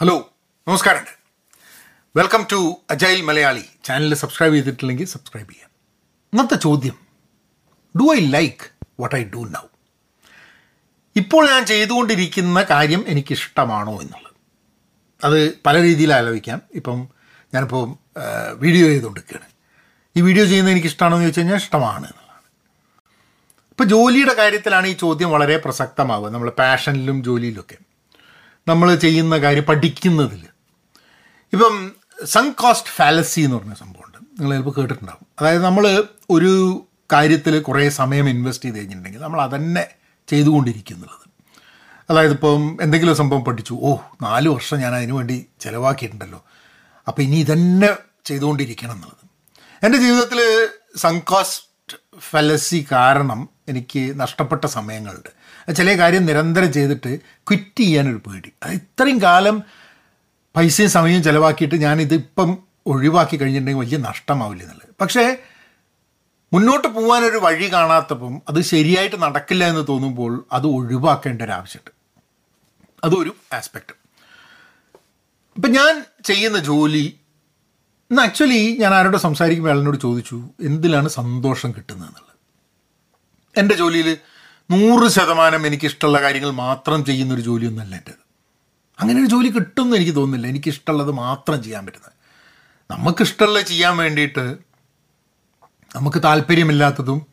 Hello നമസ്കാരം. Welcome to agile Malayali channel subscribe ചെയ്തിട്ടില്ലെങ്കിൽ subscribe ചെയ്യാം. ഇന്നത്തെ ചോദ്യം do I like what I do now ഇപ്പോൾ ഞാൻ ചെയ്തുകൊണ്ടിരിക്കുന്ന കാര്യം എനിക്കിഷ്ടമാണോ എന്നുള്ളത്. അത് പല രീതിയിൽ ആലോചിക്കാം. ഇപ്പം ഞാനിപ്പോൾ വീഡിയോ ചെയ്തുകൊണ്ടിരിക്കുകയാണ്. ഈ വീഡിയോ ചെയ്യുന്നത് എനിക്ക് ഇഷ്ടമാണോ എന്ന് ചോദിച്ചു കഴിഞ്ഞാൽ ഇഷ്ടമാണ് എന്നുള്ളതാണ്. ഇപ്പോൾ ജോലിയുടെ കാര്യത്തിലാണ് ഈ ചോദ്യം വളരെ പ്രസക്തമാവുക. നമ്മൾ പാഷനിലും ജോലിയിലൊക്കെ. നമ്മൾ ചെയ്യുന്ന കാര്യം പഠിക്കുന്നതിൽ. ഇപ്പം സങ് കോസ്റ്റ് ഫാലസി എന്ന് പറഞ്ഞ സംഭവമുണ്ട്. നിങ്ങൾ ചിലപ്പോൾ കേട്ടിട്ടുണ്ടാകും അതായത് നമ്മൾ ഒരു കാര്യത്തിൽ കുറേ സമയം ഇൻവെസ്റ്റ് ചെയ്ത് കഴിഞ്ഞിട്ടുണ്ടെങ്കിൽ നമ്മൾ അതന്നെ ചെയ്തുകൊണ്ടിരിക്കുന്നുള്ളത്. അതായത് ഇപ്പം എന്തെങ്കിലും സംഭവം പഠിച്ചു. ഓ നാല് വർഷം ഞാൻ അതിനു വേണ്ടി ചിലവാക്കിയിട്ടുണ്ടല്ലോ. അപ്പോൾ ഇനി ഇതന്നെ ചെയ്തുകൊണ്ടിരിക്കണം എന്നുള്ളത്. എന്റെ ജീവിതത്തിൽ സങ്കോസ്റ്റ് ഫലസി കാരണം എനിക്ക് നഷ്ടപ്പെട്ട സമയങ്ങളുണ്ട്. ചില കാര്യം നിരന്തരം ചെയ്തിട്ട് ക്വിറ്റ് ചെയ്യാനൊരു പേടി. അത് ഇത്രയും കാലം പൈസയും സമയവും ചിലവാക്കിയിട്ട് ഞാനിത് ഇപ്പം ഒഴിവാക്കി കഴിഞ്ഞിട്ടുണ്ടെങ്കിൽ വലിയ നഷ്ടമാവില്ല എന്നുള്ളത്. പക്ഷേ മുന്നോട്ട് പോകാനൊരു വഴി കാണാത്തപ്പം അത് ശരിയായിട്ട് നടക്കില്ല എന്ന് തോന്നുമ്പോൾ അത് ഒഴിവാക്കേണ്ട ഒരു ആവശ്യമുണ്ട്. അതൊരു ആസ്പെക്റ്റ് ഇപ്പം ഞാൻ ചെയ്യുന്ന ജോലി ഇന്ന് ആക്ച്വലി ഞാൻ ആരോട് സംസാരിക്കുമ്പോൾ അയാളിനോട് ചോദിച്ചു എന്തിലാണ് സന്തോഷം കിട്ടുന്നത് എന്നുള്ളത്? എന്റെ ജോലിയിൽ നൂറ് ശതമാനം എനിക്കിഷ്ടമുള്ള കാര്യങ്ങൾ മാത്രം ചെയ്യുന്നൊരു ജോലിയൊന്നുമല്ല എന്റേത് അങ്ങനെ ഒരു ജോലി കിട്ടുമെന്ന് എനിക്ക് തോന്നുന്നില്ല. എനിക്കിഷ്ടമുള്ളത് മാത്രം ചെയ്യാൻ പറ്റുന്നത്. നമുക്കിഷ്ടമുള്ളത് ചെയ്യാൻ വേണ്ടിയിട്ട് നമുക്ക് താല്പര്യമില്ലാത്തതും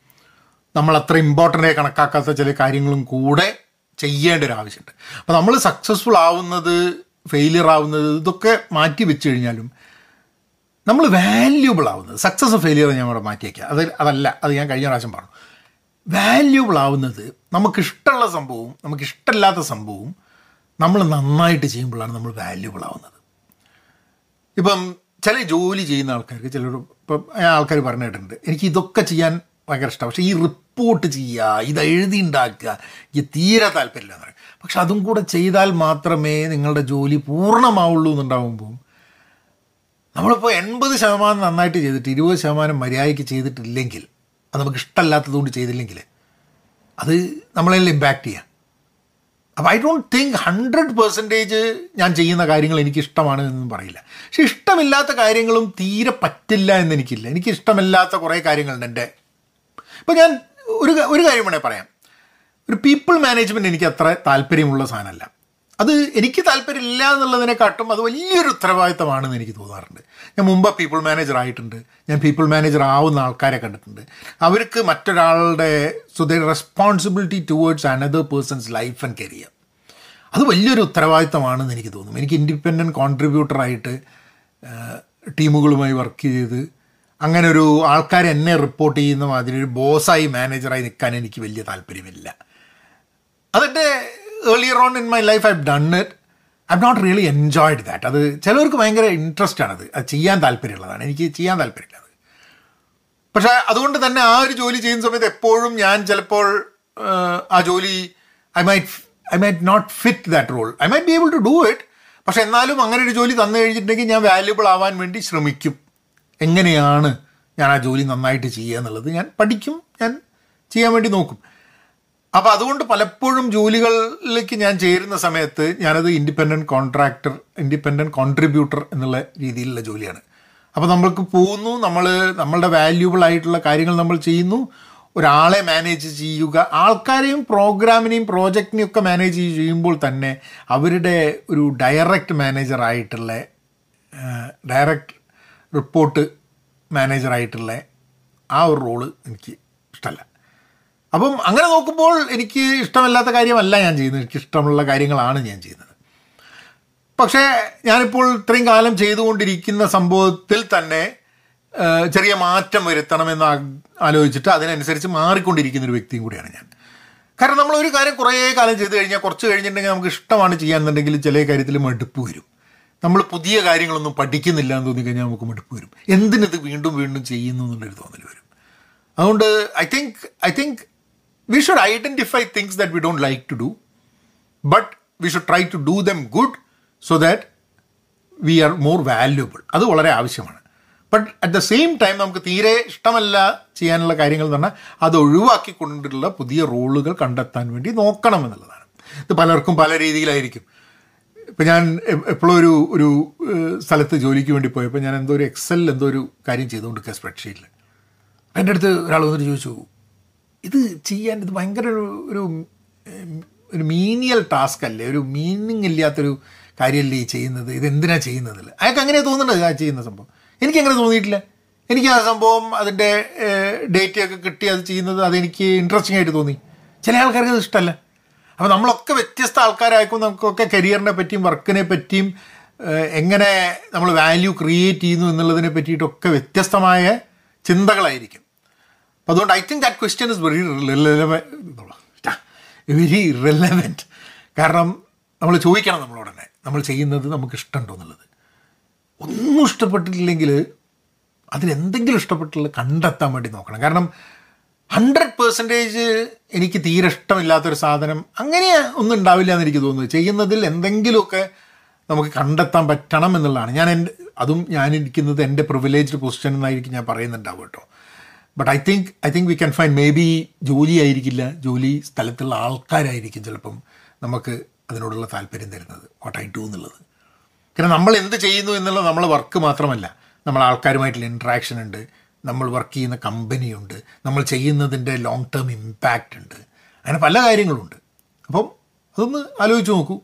നമ്മൾ അത്ര ഇമ്പോർട്ടന്റ് ആയി കണക്കാക്കാത്ത ചില കാര്യങ്ങളും കൂടെ ചെയ്യേണ്ട ഒരു ആവശ്യമുണ്ട് അപ്പോൾ നമ്മൾ സക്സസ്ഫുൾ ആവുന്നത് ഫെയിലിയർ ആവുന്നത് ഇതൊക്കെ മാറ്റി വെച്ച് കഴിഞ്ഞാലും നമ്മൾ വാല്യൂബിൾ ആവുന്നത്. സക്സസ് ഫെയിലിയർ ഞാൻ അവിടെ മാറ്റിയേക്കാം. അത് അതല്ല. അത് ഞാൻ കഴിഞ്ഞ പ്രാവശ്യം പറഞ്ഞു. വാല്യൂബിൾ ആവുന്നത് നമുക്കിഷ്ടമുള്ള സംഭവവും നമുക്കിഷ്ടമില്ലാത്ത സംഭവവും നമ്മൾ നന്നായിട്ട് ചെയ്യുമ്പോഴാണ് നമ്മൾ വാല്യൂബിൾ ആവുന്നത്. ഇപ്പം ചില ജോലി ചെയ്യുന്ന ആൾക്കാർക്ക് ചിലർ ഇപ്പം ആൾക്കാർ പറഞ്ഞു കേട്ടിട്ടുണ്ട് എനിക്ക് ഇതൊക്കെ ചെയ്യാൻ ഭയങ്കര ഇഷ്ടമാണ് പക്ഷേ ഈ റിപ്പോർട്ട് ചെയ്യുക ഇത് എഴുതി ഉണ്ടാക്കുക എനിക്ക് തീരെ താല്പര്യമില്ല എന്ന് പറയും. പക്ഷെ അതും കൂടെ ചെയ്താൽ മാത്രമേ നിങ്ങളുടെ ജോലി പൂർണമാവുള്ളൂ എന്നുണ്ടാകുമ്പോൾ നമ്മളിപ്പോൾ എൺപത് ശതമാനം നന്നായിട്ട് ചെയ്തിട്ട് ഇരുപത് ശതമാനം മര്യാദയ്ക്ക് ചെയ്തിട്ടില്ലെങ്കിൽ അത് നമുക്ക് ഇഷ്ടമല്ലാത്തത് കൊണ്ട് ചെയ്തില്ലെങ്കിൽ അത് നമ്മളെല്ലാം ഇമ്പാക്റ്റ് ചെയ്യാം. അപ്പോൾ I don't think hundred percentage ഞാൻ ചെയ്യുന്ന കാര്യങ്ങൾ എനിക്ക് ഇഷ്ടമാണ് എന്നൊന്നും പറയില്ല. പക്ഷെ ഇഷ്ടമില്ലാത്ത കാര്യങ്ങളും തീരെ പറ്റില്ല എന്നെനിക്കില്ല. എനിക്ക് ഇഷ്ടമില്ലാത്ത കുറേ കാര്യങ്ങളുണ്ട് എന്റെ. ഇപ്പോൾ ഞാൻ ഒരു ഒരു കാര്യം വേണേൽ പറയാം. ഒരു പീപ്പിൾ മാനേജ്മെന്റ് എനിക്ക് അത്ര താല്പര്യമുള്ള സാധനമല്ല. അത് എനിക്ക് താല്പര്യമില്ല എന്നുള്ളതിനെക്കാട്ടും അത് വലിയൊരു ഉത്തരവാദിത്തമാണെന്ന് എനിക്ക് തോന്നാറുണ്ട്. ഞാൻ മുമ്പ് പീപ്പിൾ മാനേജർ ആയിട്ടുണ്ട്. ഞാൻ പീപ്പിൾ മാനേജർ ആവുന്ന ആൾക്കാരെ കണ്ടിട്ടുണ്ട്. അവർക്ക് മറ്റൊരാളുടെ so the responsibility towards another person's life and career അത് വലിയൊരു ഉത്തരവാദിത്തമാണെന്ന് എനിക്ക് തോന്നും. എനിക്ക് ഇൻഡിപെൻഡന്റ് കോൺട്രിബ്യൂട്ടറായിട്ട് ടീമുകളുമായി വർക്ക് ചെയ്ത് അങ്ങനെ ഒരു ആൾക്കാർ എന്നെ റിപ്പോർട്ട് ചെയ്യുന്ന മാതിരി ഒരു ബോസായി മാനേജറായി നിൽക്കാൻ എനിക്ക് വലിയ താല്പര്യമില്ല. അതെന്റെ earlier on in my life I done it I not really enjoyed that അത് ചിലവർക്ക് ഭയങ്കര ഇൻട്രസ്റ്റ് ആണത് അത്. ചെയ്യാൻ താല്പര്യമുള്ളതാണ്. എനിക്ക് ചെയ്യാൻ താല്പര്യമില്ല അത്. പക്ഷേ അതുകൊണ്ട് തന്നെ ആ ഒരു ജോലി ചെയ്യുന്ന സമയത്ത് എപ്പോഴും ഞാൻ ചിലപ്പോൾ ആ ജോലി I might I might not fit that role I might be able to do it പക്ഷെ എന്നാലും അങ്ങനെ ഒരു ജോലി തന്നു കഴിഞ്ഞിട്ടുണ്ടെങ്കിൽ ഞാൻ വാല്യുബിൾ ആവാൻ വേണ്ടി ശ്രമിക്കും. എങ്ങനെയാണ് ഞാൻ ആ ജോലി നന്നായിട്ട് ചെയ്യുക എന്നുള്ളത് ഞാൻ പഠിക്കും. ഞാൻ ചെയ്യാൻ വേണ്ടി നോക്കും. അപ്പോൾ അതുകൊണ്ട് പലപ്പോഴും ജോലികളിലേക്ക് ഞാൻ ചേരുന്ന സമയത്ത് ഞാനത് ഇൻഡിപെൻഡന്റ് കോൺട്രാക്ടർ ഇൻഡിപെൻഡന്റ് കോൺട്രിബ്യൂട്ടർ എന്നുള്ള രീതിയിലുള്ള ജോലിയാണ്. അപ്പോൾ നമ്മൾക്ക് പോകുന്നു നമ്മൾ നമ്മളുടെ വാല്യൂബിൾ ആയിട്ടുള്ള കാര്യങ്ങൾ നമ്മൾ ചെയ്യുന്നു. ഒരാളെ മാനേജ് ചെയ്യുക ആൾക്കാരെയും പ്രോഗ്രാമിനെയും പ്രോജക്റ്റിനെയും ഒക്കെ മാനേജ് ചെയ്യുമ്പോൾ തന്നെ അവരുടെ ഒരു ഡയറക്റ്റ് മാനേജറായിട്ടുള്ള ഡയറക്റ്റ് റിപ്പോർട്ട് മാനേജറായിട്ടുള്ള ആ ഒരു റോൾ എനിക്ക് ഇഷ്ടമല്ല അപ്പം അങ്ങനെ നോക്കുമ്പോൾ എനിക്ക് ഇഷ്ടമല്ലാത്ത കാര്യമല്ല ഞാൻ ചെയ്യുന്നത്. എനിക്ക് ഇഷ്ടമുള്ള കാര്യങ്ങളാണ് ഞാൻ ചെയ്യുന്നത്. പക്ഷേ ഞാനിപ്പോൾ ഇത്രയും കാലം ചെയ്തുകൊണ്ടിരിക്കുന്ന സംഭവത്തിൽ തന്നെ ചെറിയ മാറ്റം വരുത്തണമെന്ന് ആലോചിച്ചിട്ട് അതിനനുസരിച്ച് മാറിക്കൊണ്ടിരിക്കുന്ന ഒരു വ്യക്തിയും കൂടിയാണ് ഞാൻ. കാരണം നമ്മൾ ഒരു കാര്യം കുറേ കാലം ചെയ്ത് കഴിഞ്ഞാൽ കുറച്ച് കഴിഞ്ഞിട്ടുണ്ടെങ്കിൽ നമുക്ക് ഇഷ്ടമാണ് ചെയ്യാന്നുണ്ടെങ്കിൽ ചില കാര്യത്തിൽ മടുപ്പ് വരും. നമ്മൾ പുതിയ കാര്യങ്ങളൊന്നും പഠിക്കുന്നില്ല എന്ന് തോന്നിക്കഴിഞ്ഞാൽ നമുക്ക് മടുപ്പ് വരും. എന്തിനത് വീണ്ടും വീണ്ടും ചെയ്യുന്നു എന്നുള്ളൊരു തോന്നൽ വരും. അതുകൊണ്ട് I think I think we should identify things that we don't like to do, but we should try to do them good so that we are more valuable. അത് വളരെ ആവശ്യമാണ്. But at the same time നമുക്ക് തീരെ ഇഷ്ടമല്ല ചെയ്യാനുള്ള കാര്യങ്ങൾ എന്ന് പറഞ്ഞാൽ അത് ഒഴിവാക്കിക്കൊണ്ടുള്ള പുതിയ റോളുകൾ കണ്ടെത്താൻ വേണ്ടി നോക്കണം എന്നുള്ളതാണ്. ഇത് പലർക്കും പല രീതിയിലായിരിക്കും. ഇപ്പം ഞാൻ എപ്പോഴും ഒരു ഒരു സ്ഥലത്ത് ജോലിക്ക് വേണ്ടി പോയപ്പോൾ ഞാൻ എന്തോ ഒരു എക്സൽ എന്തോ ഒരു കാര്യം ചെയ്തുകൊണ്ടിരിക്കുക സ്പ്രെഡ്ഷീറ്റിൽ എന്റെ അടുത്ത് ഒരാൾ വന്നിട്ട് ചോദിച്ചു ഇത് ചെയ്യാൻ ഇത് ഭയങ്കര ഒരു ഒരു ഒരു മീനിയൽ ടാസ്ക് അല്ലേ? ഒരു മീനിങ് ഇല്ലാത്തൊരു കാര്യമല്ലേ ഈ ചെയ്യുന്നത്? ഇത് എന്തിനാ ചെയ്യുന്നതിൽ അയാൾക്ക് അങ്ങനെ തോന്നുന്നുണ്ട് ആ ചെയ്യുന്ന സംഭവം? എനിക്ക് അങ്ങനെ തോന്നിയിട്ടില്ല. എനിക്ക് ആ സംഭവം അതിന്റെ ഡേറ്റ് ഒക്കെ കിട്ടി അത് ചെയ്യുന്നത് അതെനിക്ക് ഇൻട്രസ്റ്റിംഗ് ആയിട്ട് തോന്നി. ചില ആൾക്കാർക്ക് അത് ഇഷ്ടമല്ല. അപ്പോൾ നമ്മളൊക്കെ വ്യത്യസ്ത ആൾക്കാരായിരിക്കും നമുക്കൊക്കെ കരിയറിനെ പറ്റിയും വർക്കിനെ പറ്റിയും എങ്ങനെ നമ്മൾ വാല്യൂ ക്രിയേറ്റ് ചെയ്യുന്നു എന്നുള്ളതിനെ പറ്റിയിട്ടൊക്കെ വ്യത്യസ്തമായ ചിന്തകളായിരിക്കും. അപ്പോൾ അതുകൊണ്ട് I think that question is very very relevant കാരണം നമ്മൾ ചോദിക്കണം നമ്മളോട് തന്നെ. നമ്മൾ ചെയ്യുന്നത് നമുക്ക് ഇഷ്ടമുണ്ടോ എന്നുള്ളത്. ഒന്നും ഇഷ്ടപ്പെട്ടിട്ടില്ലെങ്കിൽ അതിലെന്തെങ്കിലും ഇഷ്ടപ്പെട്ടുള്ള കണ്ടെത്താൻ വേണ്ടി നോക്കണം. കാരണം ഹൺഡ്രഡ് പേഴ്സന്റേജ് എനിക്ക് തീരെ ഇഷ്ടമില്ലാത്തൊരു സാധനം അങ്ങനെ ഒന്നും ഉണ്ടാവില്ല എന്ന് എനിക്ക് തോന്നുന്നു. ചെയ്യുന്നതിൽ എന്തെങ്കിലുമൊക്കെ നമുക്ക് കണ്ടെത്താൻ പറ്റണം എന്നുള്ളതാണ്. ഞാൻ എന്റെ അതും ഞാനിരിക്കുന്നത് എന്റെ പ്രിവിലേജ്ഡ് പൊസിഷൻ എന്നായിരിക്കും ഞാൻ പറയുന്നുണ്ടാവും കേട്ടോ. But I think I think we can find maybe ജോലി ആയിരിക്കില്ല. ജോലി സ്ഥലത്തുള്ള ആൾക്കാരായിരിക്കും ചിലപ്പം നമുക്ക് അതിനോടുള്ള താല്പര്യം തരുന്നത് വാട്ട് ഐ ഡു എന്നുള്ളത്. കാരണം നമ്മൾ എന്ത് ചെയ്യുന്നു എന്നുള്ളത് നമ്മളെ വർക്ക് മാത്രമല്ല. നമ്മൾ ആൾക്കാരുമായിട്ടുള്ള ഇൻട്രാക്ഷൻ ഉണ്ട്. നമ്മൾ വർക്ക് ചെയ്യുന്ന കമ്പനിയുണ്ട് നമ്മൾ ചെയ്യുന്നതിന്റെ ലോങ് ടേം ഇമ്പാക്റ്റ് ഉണ്ട്. അങ്ങനെ പല കാര്യങ്ങളുണ്ട്. അപ്പം അതൊന്ന് ആലോചിച്ച് നോക്കൂ.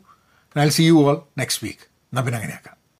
I see you all next week എന്നാൽ പിന്നെ അങ്ങനെയാക്കാം.